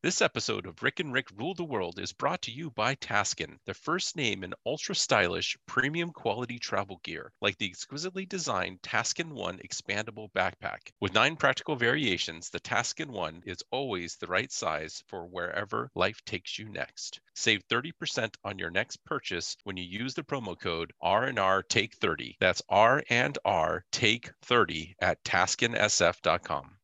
This episode of Rick and Rick Rule the World is brought to you by Taskin, the first name in ultra stylish, premium quality travel gear, like the exquisitely designed Taskin One expandable backpack. With nine practical variations, the Taskin One is always the right size for wherever life takes you next. Save 30% on your next purchase when you use the promo code R&R Take 30. That's R and R Take 30 at taskinsf.com.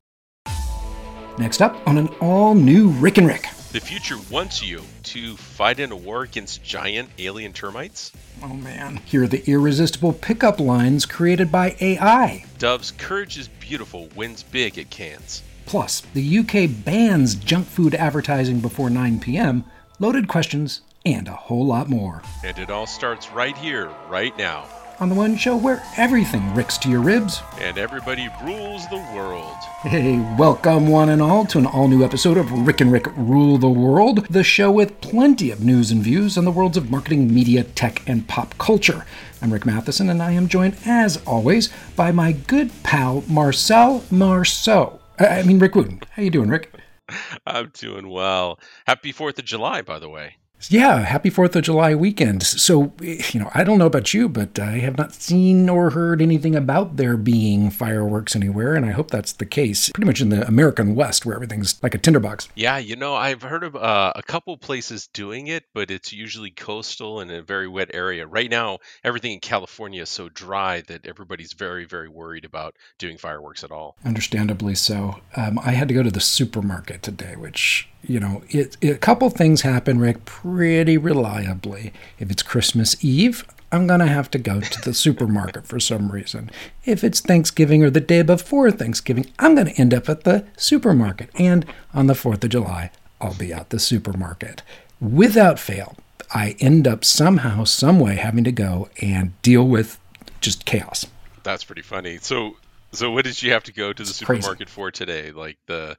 Next up on an all new Rick and Rick. The future wants you to fight in a war against giant alien termites. Oh man. Here are the irresistible pickup lines created by AI. Dove's Courage is Beautiful wins big at Cannes. Plus, the UK bans junk food advertising before 9 p.m., loaded questions, and a whole lot more. And it all starts right here, right now. On the one show where everything ricks to your ribs. And everybody rules the world. Hey, welcome one and all to an all new episode of Rick and Rick Rule the World, the show with plenty of news and views on the worlds of marketing, media, tech, and pop culture. I'm Rick Matheson, and I am joined, as always, by my good pal Marcel Marceau. I mean, Rick Wooten. How you doing, Rick? I'm doing well. Happy 4th of July, by the way. Yeah, happy 4th of July weekend. So, you know, I don't know about you, but I have not seen or heard anything about there being fireworks anywhere, and I hope that's the case. Pretty much in the American West, where everything's like a tinderbox. Yeah, you know, I've heard of uh, a couple places doing it, but it's usually coastal and a very wet area. Right now, everything in California is so dry that everybody's very, very worried about doing fireworks at all. Understandably so. Um, I had to go to the supermarket today, which you know, it, it, a couple things happen, Rick, pretty reliably. If it's Christmas Eve, I'm going to have to go to the supermarket for some reason. If it's Thanksgiving or the day before Thanksgiving, I'm going to end up at the supermarket. And on the 4th of July, I'll be at the supermarket. Without fail, I end up somehow, someway having to go and deal with just chaos. That's pretty funny. So, so what did you have to go to the it's supermarket crazy. for today? Like the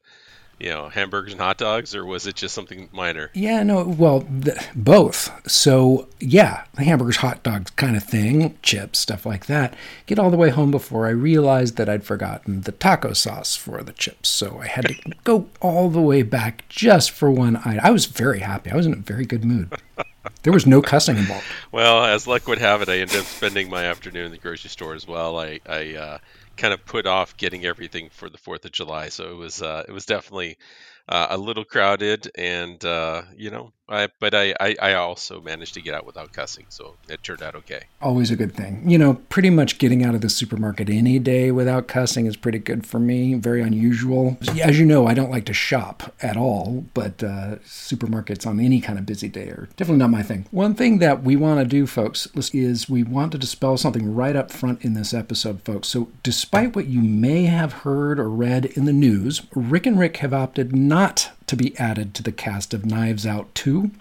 you know, hamburgers and hot dogs, or was it just something minor? Yeah, no, well, the, both. So, yeah, the hamburgers, hot dogs kind of thing, chips, stuff like that. Get all the way home before I realized that I'd forgotten the taco sauce for the chips. So I had to go all the way back just for one item. I was very happy. I was in a very good mood. There was no cussing involved. well, as luck would have it, I ended up spending my afternoon in the grocery store as well. I, I, uh, kind of put off getting everything for the Fourth of July. So it was uh, it was definitely uh, a little crowded, and uh, you know, I, but I, I, I also managed to get out without cussing, so it turned out okay. Always a good thing. You know, pretty much getting out of the supermarket any day without cussing is pretty good for me. Very unusual. As you know, I don't like to shop at all, but uh, supermarkets on any kind of busy day are definitely not my thing. One thing that we want to do, folks, is we want to dispel something right up front in this episode, folks. So, despite what you may have heard or read in the news, Rick and Rick have opted not to be added to the cast of Knives Out 2.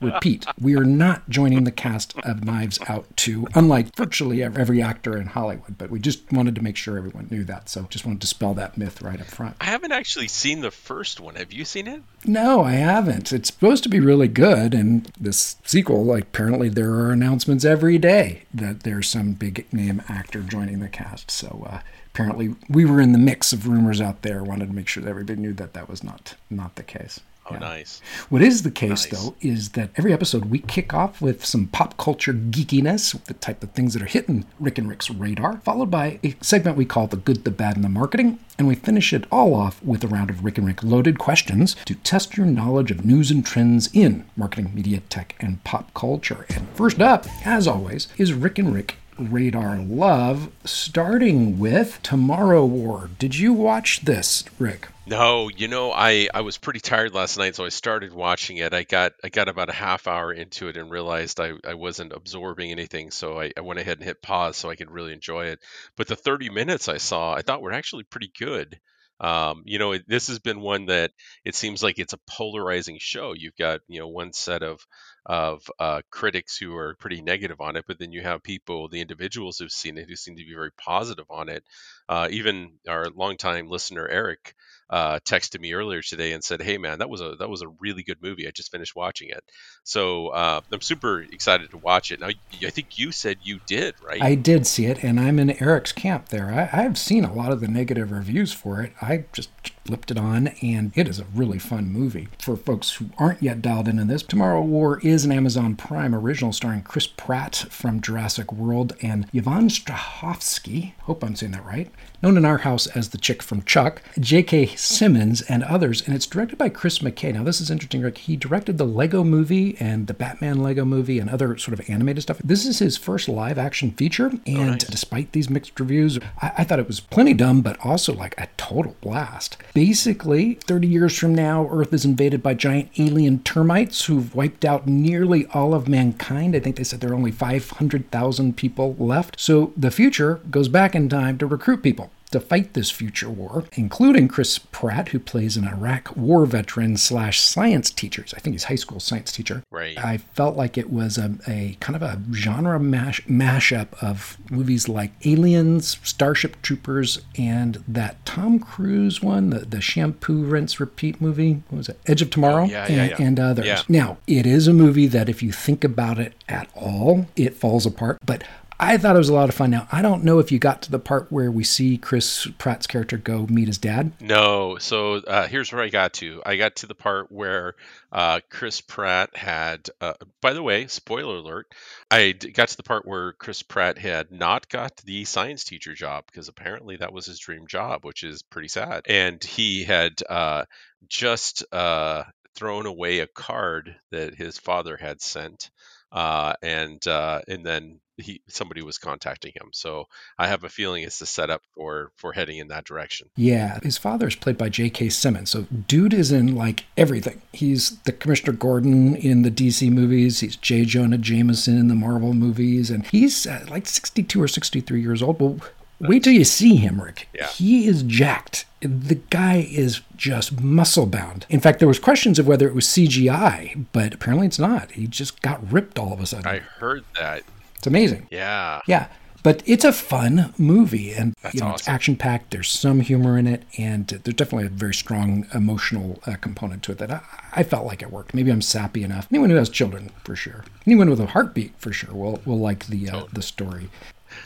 Repeat, we are not joining the cast of Knives Out 2, unlike virtually every actor in Hollywood, but we just wanted to make sure everyone knew that. So just wanted to dispel that myth right up front. I haven't actually seen the first one. Have you seen it? No, I haven't. It's supposed to be really good, and this sequel, like apparently there are announcements every day that there's some big name actor joining the cast. So uh, apparently we were in the mix of rumors out there. Wanted to make sure that everybody knew that that was not not the case. Oh, yeah. nice. What is the case, nice. though, is that every episode we kick off with some pop culture geekiness, the type of things that are hitting Rick and Rick's radar, followed by a segment we call The Good, the Bad, and the Marketing. And we finish it all off with a round of Rick and Rick loaded questions to test your knowledge of news and trends in marketing, media, tech, and pop culture. And first up, as always, is Rick and Rick radar love, starting with Tomorrow War. Did you watch this, Rick? No, you know, I I was pretty tired last night, so I started watching it. I got I got about a half hour into it and realized I, I wasn't absorbing anything, so I, I went ahead and hit pause so I could really enjoy it. But the 30 minutes I saw, I thought were actually pretty good. Um, you know, it, this has been one that it seems like it's a polarizing show. You've got you know one set of of uh, critics who are pretty negative on it, but then you have people, the individuals who've seen it, who seem to be very positive on it. Uh, even our longtime listener Eric uh, texted me earlier today and said, "Hey man, that was a that was a really good movie. I just finished watching it, so uh, I'm super excited to watch it." Now, I think you said you did, right? I did see it, and I'm in Eric's camp there. I, I've seen a lot of the negative reviews for it. I just flipped it on, and it is a really fun movie. For folks who aren't yet dialed into this, Tomorrow War is an Amazon Prime original starring Chris Pratt from Jurassic World and Yvonne Strahovski, hope I'm saying that right, known in our house as the chick from Chuck, J.K. Simmons, and others, and it's directed by Chris McKay. Now, this is interesting, Rick. He directed the Lego movie and the Batman Lego movie and other sort of animated stuff. This is his first live action feature, oh, and oh, nice. despite these mixed reviews, I-, I thought it was plenty dumb, but also like a total blast. Basically, 30 years from now, Earth is invaded by giant alien termites who've wiped out nearly all of mankind. I think they said there are only 500,000 people left. So the future goes back in time to recruit people to fight this future war, including Chris Pratt, who plays an Iraq war veteran slash science teacher. I think he's high school science teacher. Right. I felt like it was a, a kind of a genre mash, mashup of movies like Aliens, Starship Troopers, and that Tom Cruise one, the, the shampoo rinse repeat movie. What was it? Edge of Tomorrow? Oh, yeah, and, yeah, yeah. and others. Now, it is a movie that if you think about it at all, it falls apart. But I thought it was a lot of fun. Now, I don't know if you got to the part where we see Chris Pratt's character go meet his dad. No. So uh, here's where I got to. I got to the part where uh, Chris Pratt had, uh, by the way, spoiler alert, I got to the part where Chris Pratt had not got the science teacher job because apparently that was his dream job, which is pretty sad. And he had uh, just uh, thrown away a card that his father had sent. Uh, and uh, and then he somebody was contacting him. So I have a feeling it's the setup for for heading in that direction. Yeah, his father is played by J.K. Simmons. So dude is in like everything. He's the Commissioner Gordon in the DC movies. He's J. Jonah Jameson in the Marvel movies, and he's uh, like 62 or 63 years old. Well, Wait till you see him, Rick. Yeah. He is jacked. The guy is just muscle bound. In fact, there was questions of whether it was CGI, but apparently it's not. He just got ripped all of a sudden. I heard that. It's amazing. Yeah. Yeah. But it's a fun movie, and That's you know, awesome. it's action packed. There's some humor in it, and there's definitely a very strong emotional uh, component to it that I, I, felt like it worked. Maybe I'm sappy enough. Anyone who has children, for sure. Anyone with a heartbeat, for sure, will will like the uh, the story.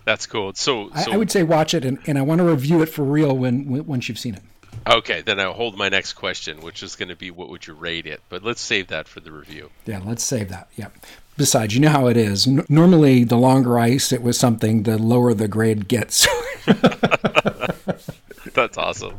That's cool. So, so I, I, would say watch it, and, and I want to review it for real when, when once you've seen it. Okay, then I'll hold my next question, which is going to be what would you rate it? But let's save that for the review. Yeah, let's save that. Yeah. Besides, you know how it is. N- normally, the longer I sit with something, the lower the grade gets. That's awesome.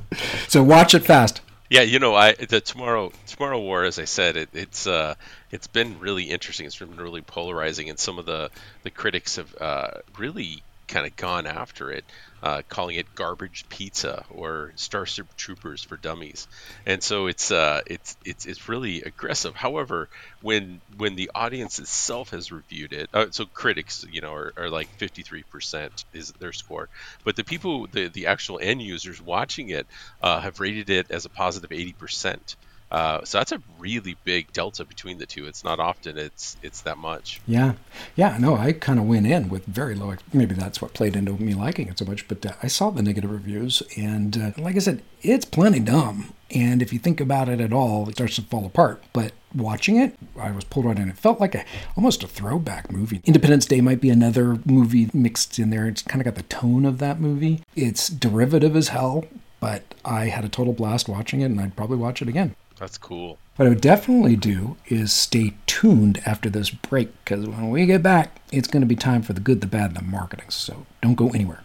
So watch it fast. Yeah, you know, I the tomorrow tomorrow war, as I said, it, it's uh, it's been really interesting. It's been really polarizing, and some of the the critics have uh, really kind of gone after it, uh, calling it garbage pizza or Starship Troopers for dummies, and so it's uh, it's it's it's really aggressive. However, when when the audience itself has reviewed it, uh, so critics, you know, are, are like 53% is their score, but the people, the the actual end users watching it, uh, have rated it as a positive 80%. Uh, so that's a really big delta between the two. It's not often it's it's that much. Yeah, yeah. No, I kind of went in with very low. Maybe that's what played into me liking it so much. But uh, I saw the negative reviews, and uh, like I said, it's plenty dumb. And if you think about it at all, it starts to fall apart. But watching it, I was pulled right in. It felt like a almost a throwback movie. Independence Day might be another movie mixed in there. It's kind of got the tone of that movie. It's derivative as hell, but I had a total blast watching it, and I'd probably watch it again. That's cool. What I would definitely do is stay tuned after this break because when we get back, it's going to be time for the good, the bad, and the marketing. So don't go anywhere.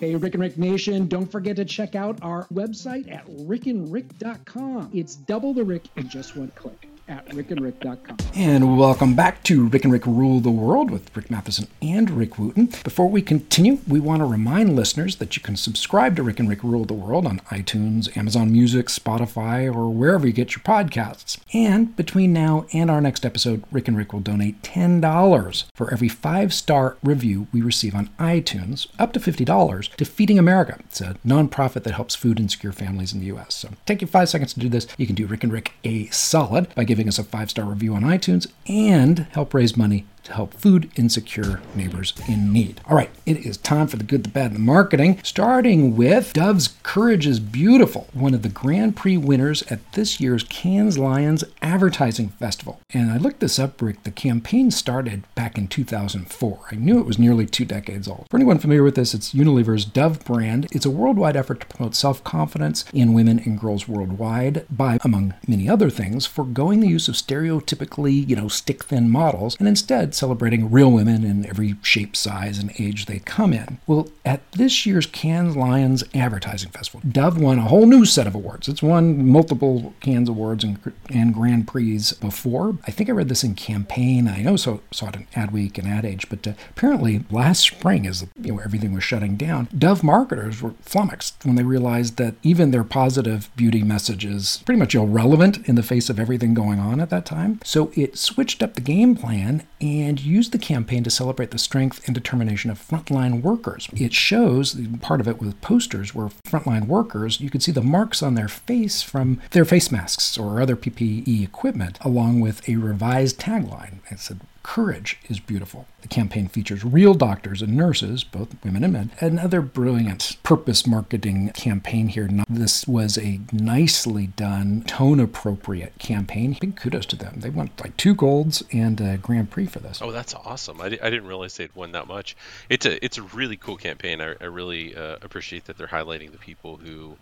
Hey, Rick and Rick Nation, don't forget to check out our website at rickandrick.com. It's double the Rick in just one click at rickandrick.com. And welcome back to Rick and Rick Rule the World with Rick Matheson and Rick Wooten. Before we continue, we want to remind listeners that you can subscribe to Rick and Rick Rule the World on iTunes, Amazon Music, Spotify, or wherever you get your podcasts. And between now and our next episode, Rick and Rick will donate $10 for every five star review we receive on iTunes, up to $50, to Feeding America. It's a nonprofit that helps food insecure families in the U.S. So take you five seconds to do this. You can do Rick and Rick a solid by giving giving us a five star review on iTunes and help raise money to help food insecure neighbors in need. All right, it is time for the good, the bad, and the marketing, starting with Dove's Courage is Beautiful, one of the Grand Prix winners at this year's Cannes Lions Advertising Festival. And I looked this up, Rick. The campaign started back in 2004. I knew it was nearly two decades old. For anyone familiar with this, it's Unilever's Dove brand. It's a worldwide effort to promote self confidence in women and girls worldwide by, among many other things, foregoing the use of stereotypically, you know, stick thin models and instead celebrating real women in every shape, size, and age they come in. Well, at this year's Cannes Lions Advertising Festival, Dove won a whole new set of awards. It's won multiple Cannes Awards and, and Grand Prix before. I think I read this in Campaign. I know so saw it in Adweek and Ad Age, but uh, apparently last spring, as you know, everything was shutting down, Dove marketers were flummoxed when they realized that even their positive beauty messages pretty much irrelevant in the face of everything going on at that time. So it switched up the game plan and used the campaign to celebrate the strength and determination of frontline workers. It shows part of it with posters where frontline workers, you could see the marks on their face from their face masks or other PPE equipment, along with a revised tagline. It said, Courage is beautiful. The campaign features real doctors and nurses, both women and men. Another brilliant purpose marketing campaign here. This was a nicely done, tone appropriate campaign. Big kudos to them. They won like two golds and a Grand Prix for this. Oh, that's awesome. I, I didn't realize they'd won that much. It's a, it's a really cool campaign. I, I really uh, appreciate that they're highlighting the people who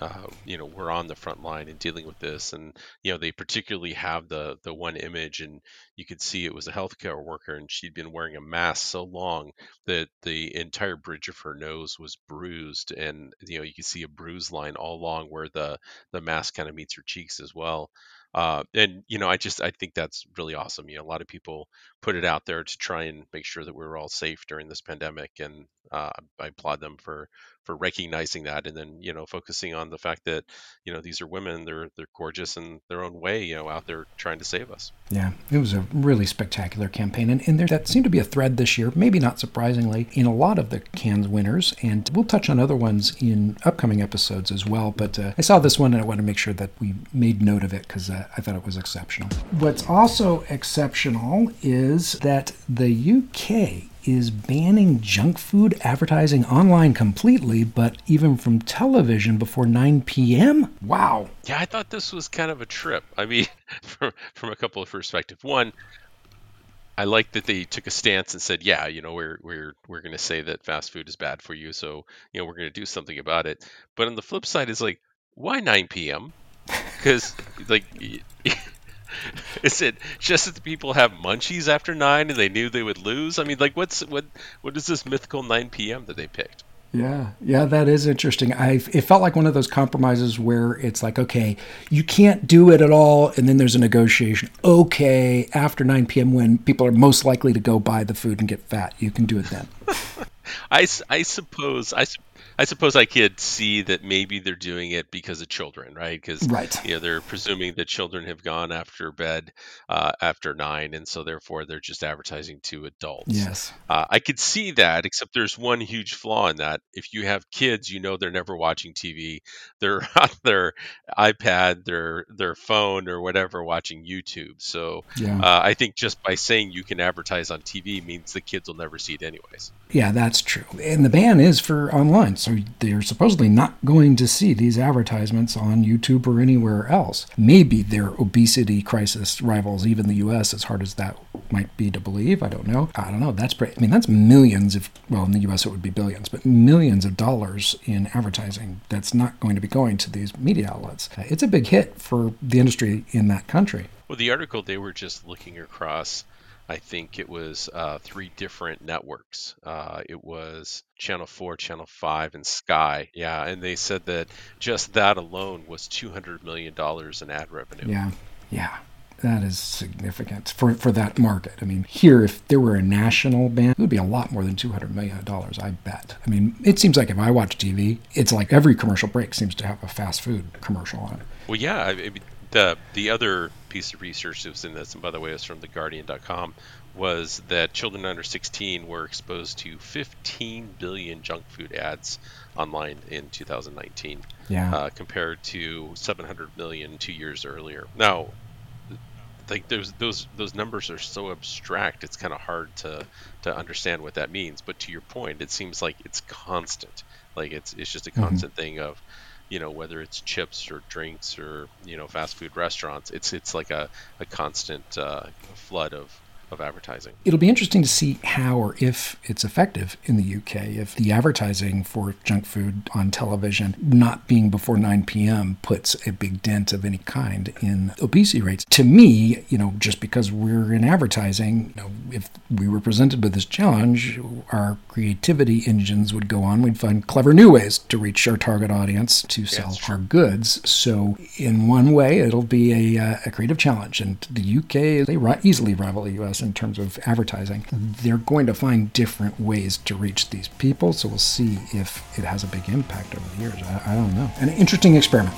uh, you know were on the front line and dealing with this and you know they particularly have the the one image and you could see it was a healthcare worker and she'd been wearing a mask so long that the entire bridge of her nose was bruised and you know you could see a bruise line all along where the the mask kind of meets her cheeks as well. Uh, and you know i just i think that's really awesome. You know a lot of people put it out there to try and make sure that we are all safe during this pandemic and uh, i applaud them for for recognizing that and then you know focusing on the fact that you know these are women they're they're gorgeous in their own way you know out there trying to save us. Yeah it was a really spectacular campaign and, and there that seemed to be a thread this year maybe not surprisingly in a lot of the Cannes winners and we'll touch on other ones in upcoming episodes as well but uh, i saw this one and i want to make sure that we made note of it because uh, i thought it was exceptional. What's also exceptional is that the uk is banning junk food advertising online completely, but even from television before 9 p.m. Wow. Yeah, I thought this was kind of a trip. I mean, from, from a couple of perspectives. One, I like that they took a stance and said, "Yeah, you know, we're we're we're going to say that fast food is bad for you, so you know we're going to do something about it." But on the flip side, is like, why 9 p.m.? Because like Is it just that the people have munchies after nine and they knew they would lose? I mean, like, what's what? What is this mythical 9 p.m. that they picked? Yeah, yeah, that is interesting. I it felt like one of those compromises where it's like, okay, you can't do it at all, and then there's a negotiation. Okay, after 9 p.m. when people are most likely to go buy the food and get fat, you can do it then. I, I suppose I I suppose I could see that maybe they're doing it because of children, right? Because right. you know they're presuming that children have gone after bed uh, after nine, and so therefore they're just advertising to adults. Yes, uh, I could see that, except there's one huge flaw in that. If you have kids, you know they're never watching TV; they're on their iPad, their their phone, or whatever, watching YouTube. So yeah. uh, I think just by saying you can advertise on TV means the kids will never see it anyways. Yeah, that's true. And the ban is for online. So they're supposedly not going to see these advertisements on YouTube or anywhere else. Maybe their obesity crisis rivals even the US, as hard as that might be to believe. I don't know. I don't know. That's pretty, I mean, that's millions of, well, in the US it would be billions, but millions of dollars in advertising that's not going to be going to these media outlets. It's a big hit for the industry in that country. Well, the article, they were just looking across I think it was uh, three different networks. Uh, it was Channel 4, Channel 5, and Sky. Yeah, and they said that just that alone was $200 million in ad revenue. Yeah, yeah. That is significant for, for that market. I mean, here, if there were a national ban, it would be a lot more than $200 million, I bet. I mean, it seems like if I watch TV, it's like every commercial break seems to have a fast food commercial on it. Well, yeah. I mean, the the other piece of research that was in this, and by the way, it was from theguardian.com, was that children under 16 were exposed to 15 billion junk food ads online in 2019, yeah. uh, compared to 700 million two years earlier. Now, like those those those numbers are so abstract. It's kind of hard to to understand what that means. But to your point, it seems like it's constant. Like it's it's just a mm-hmm. constant mm-hmm. thing of you know whether it's chips or drinks or you know fast food restaurants it's it's like a, a constant uh, flood of of advertising. It'll be interesting to see how or if it's effective in the UK. If the advertising for junk food on television not being before 9 p.m. puts a big dent of any kind in obesity rates. To me, you know, just because we're in advertising, you know, if we were presented with this challenge, our creativity engines would go on. We'd find clever new ways to reach our target audience to sell our goods. So, in one way, it'll be a, uh, a creative challenge. And the UK, they easily rival the US in terms of advertising. They're going to find different ways to reach these people, so we'll see if it has a big impact over the years. I, I don't know. An interesting experiment.